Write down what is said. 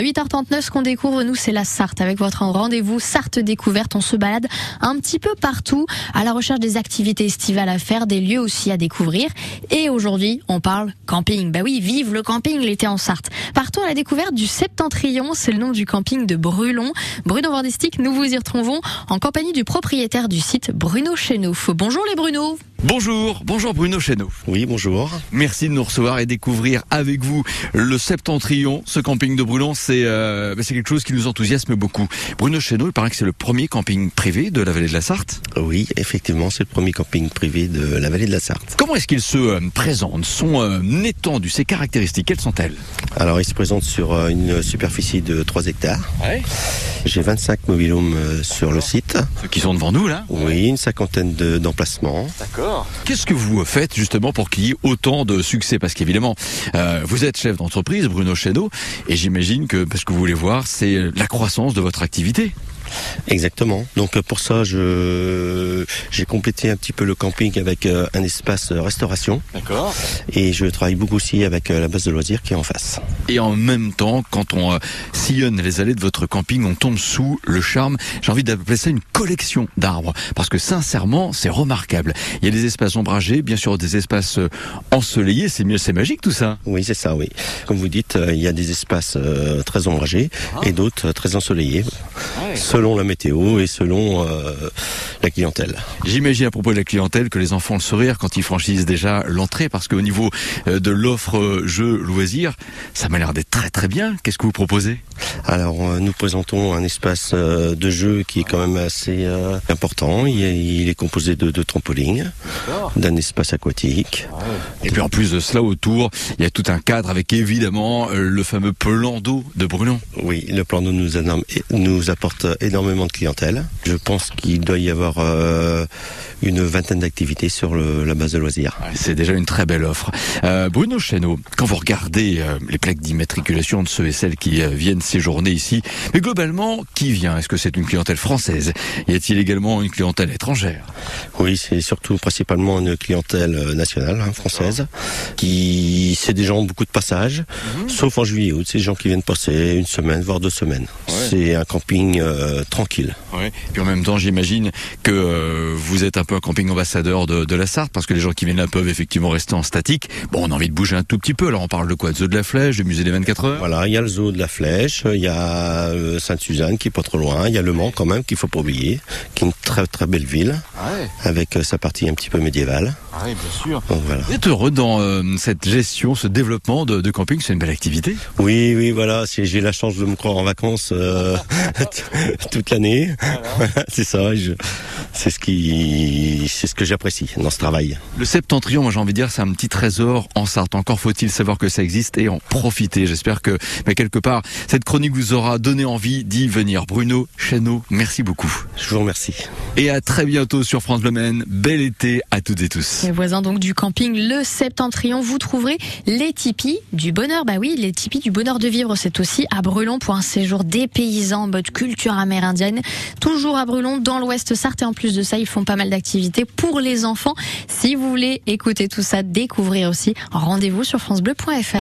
8h39, ce qu'on découvre, nous, c'est la Sarthe. Avec votre rendez-vous Sarthe découverte, on se balade un petit peu partout à la recherche des activités estivales à faire, des lieux aussi à découvrir. Et aujourd'hui, on parle camping. Bah oui, vive le camping l'été en Sarthe. Partons à la découverte du Septentrion, c'est le nom du camping de Brulon. Bruno Vandistique, nous vous y retrouvons en compagnie du propriétaire du site Bruno Chenouf. Bonjour les Bruno. Bonjour, bonjour Bruno Chenouf. Oui, bonjour. Merci de nous recevoir et découvrir avec vous le Septentrion, ce camping de Brulon. C'est euh, c'est quelque chose qui nous enthousiasme beaucoup. Bruno Chenouf, il paraît que c'est le premier camping privé de la vallée de la Sarthe. Oui, effectivement, c'est le premier camping privé de la vallée de la Sarthe. Comment est-ce qu'il se euh, présente Son euh, étendue, ses caractéristiques, quelles sont-elles? Alors, il se présente sur euh, une superficie de 3 hectares. J'ai 25 mobilhomes euh, sur le site. Ceux qui sont devant nous là Oui, une cinquantaine de- d'emplacements. Qu'est-ce que vous faites justement pour qu'il y ait autant de succès? Parce qu'évidemment, euh, vous êtes chef d'entreprise, Bruno Chesneau, et j'imagine que parce que vous voulez voir, c'est la croissance de votre activité. Exactement. Donc euh, pour ça, je j'ai complété un petit peu le camping avec euh, un espace euh, restauration D'accord. et je travaille beaucoup aussi avec la base de loisirs qui est en face. Et en même temps, quand on sillonne les allées de votre camping, on tombe sous le charme. J'ai envie d'appeler ça une collection d'arbres, parce que sincèrement, c'est remarquable. Il y a des espaces ombragés, bien sûr des espaces ensoleillés. C'est mieux, c'est magique tout ça. Oui, c'est ça, oui. Comme vous dites, il y a des espaces très ombragés et d'autres très ensoleillés, selon la météo et selon euh, la clientèle. J'imagine à propos de la clientèle que les enfants le sourire quand ils franchissent déjà l'entrée, parce qu'au niveau euh, de l'offre euh, jeux loisirs, ça m'a l'air d'être très très bien. Qu'est-ce que vous proposez? Alors, euh, nous présentons un espace de jeu qui est quand même assez important. Il est, composé de deux trampolines, d'un espace aquatique. Et puis en plus de cela, autour, il y a tout un cadre avec évidemment le fameux plan d'eau de Brunon. Oui, le plan d'eau nous apporte énormément de clientèle. Je pense qu'il doit y avoir euh, une vingtaine d'activités sur le- la base de loisirs. Ouais, C'est déjà une très belle offre. Euh, Bruno Chesneau, quand vous regardez euh, les plaques d'immatriculation de ceux et celles qui viennent séjourner ici, mais globalement, qui vient? Est-ce que c'est une clientèle française? Y a-t-il également une clientèle étrangère? Oui, c'est surtout principalement une clientèle nationale, hein, française, qui c'est des gens beaucoup de passage, sauf en juillet août, c'est des gens qui viennent passer une semaine, voire deux semaines. Ouais. C'est un camping tranquille. Ouais. Puis en même temps, j'imagine que euh, vous êtes un peu un camping ambassadeur de, de la Sarthe, parce que les gens qui viennent là peuvent effectivement rester en statique. Bon, on a envie de bouger un tout petit peu. Alors on parle de quoi? De Zoo de la Flèche, du musée des 24 heures? Voilà, il y a le zoo de la Flèche, il y a euh, Sainte-Suzanne qui est pas trop loin, il y a Le Mans quand même qu'il faut pas oublier, qui est une très très belle ville Ouais, avec euh, sa partie un petit peu médiévale. ouais, bien sûr. Donc voilà. Vous êtes heureux dans euh, cette gestion, ce développement de, de camping? C'est une belle activité Oui, oui, voilà, j'ai la chance de me croire en vacances euh, toute l'année. Voilà, c'est ça, je- c'est ce qui, c'est ce que j'apprécie dans ce travail. Le septentrion, moi j'ai envie de dire, c'est un petit trésor en Sarthe. Encore faut-il savoir que ça existe et en profiter. J'espère que, mais quelque part, cette chronique vous aura donné envie d'y venir. Bruno Chesneau, merci beaucoup. Je vous remercie. Et à très bientôt sur France Bleu Maine. Bel été à toutes et tous. Les voisins donc du camping Le Septentrion, vous trouverez les tipis du bonheur. Bah oui, les tipis du bonheur de vivre, c'est aussi à Brulon pour un séjour des paysans en mode culture amérindienne. Toujours à Brulon, dans l'ouest Sarthe. Et en plus de ça, ils font pas mal d'activités pour les enfants. Si vous voulez écouter tout ça, découvrir aussi, rendez-vous sur francebleu.fr.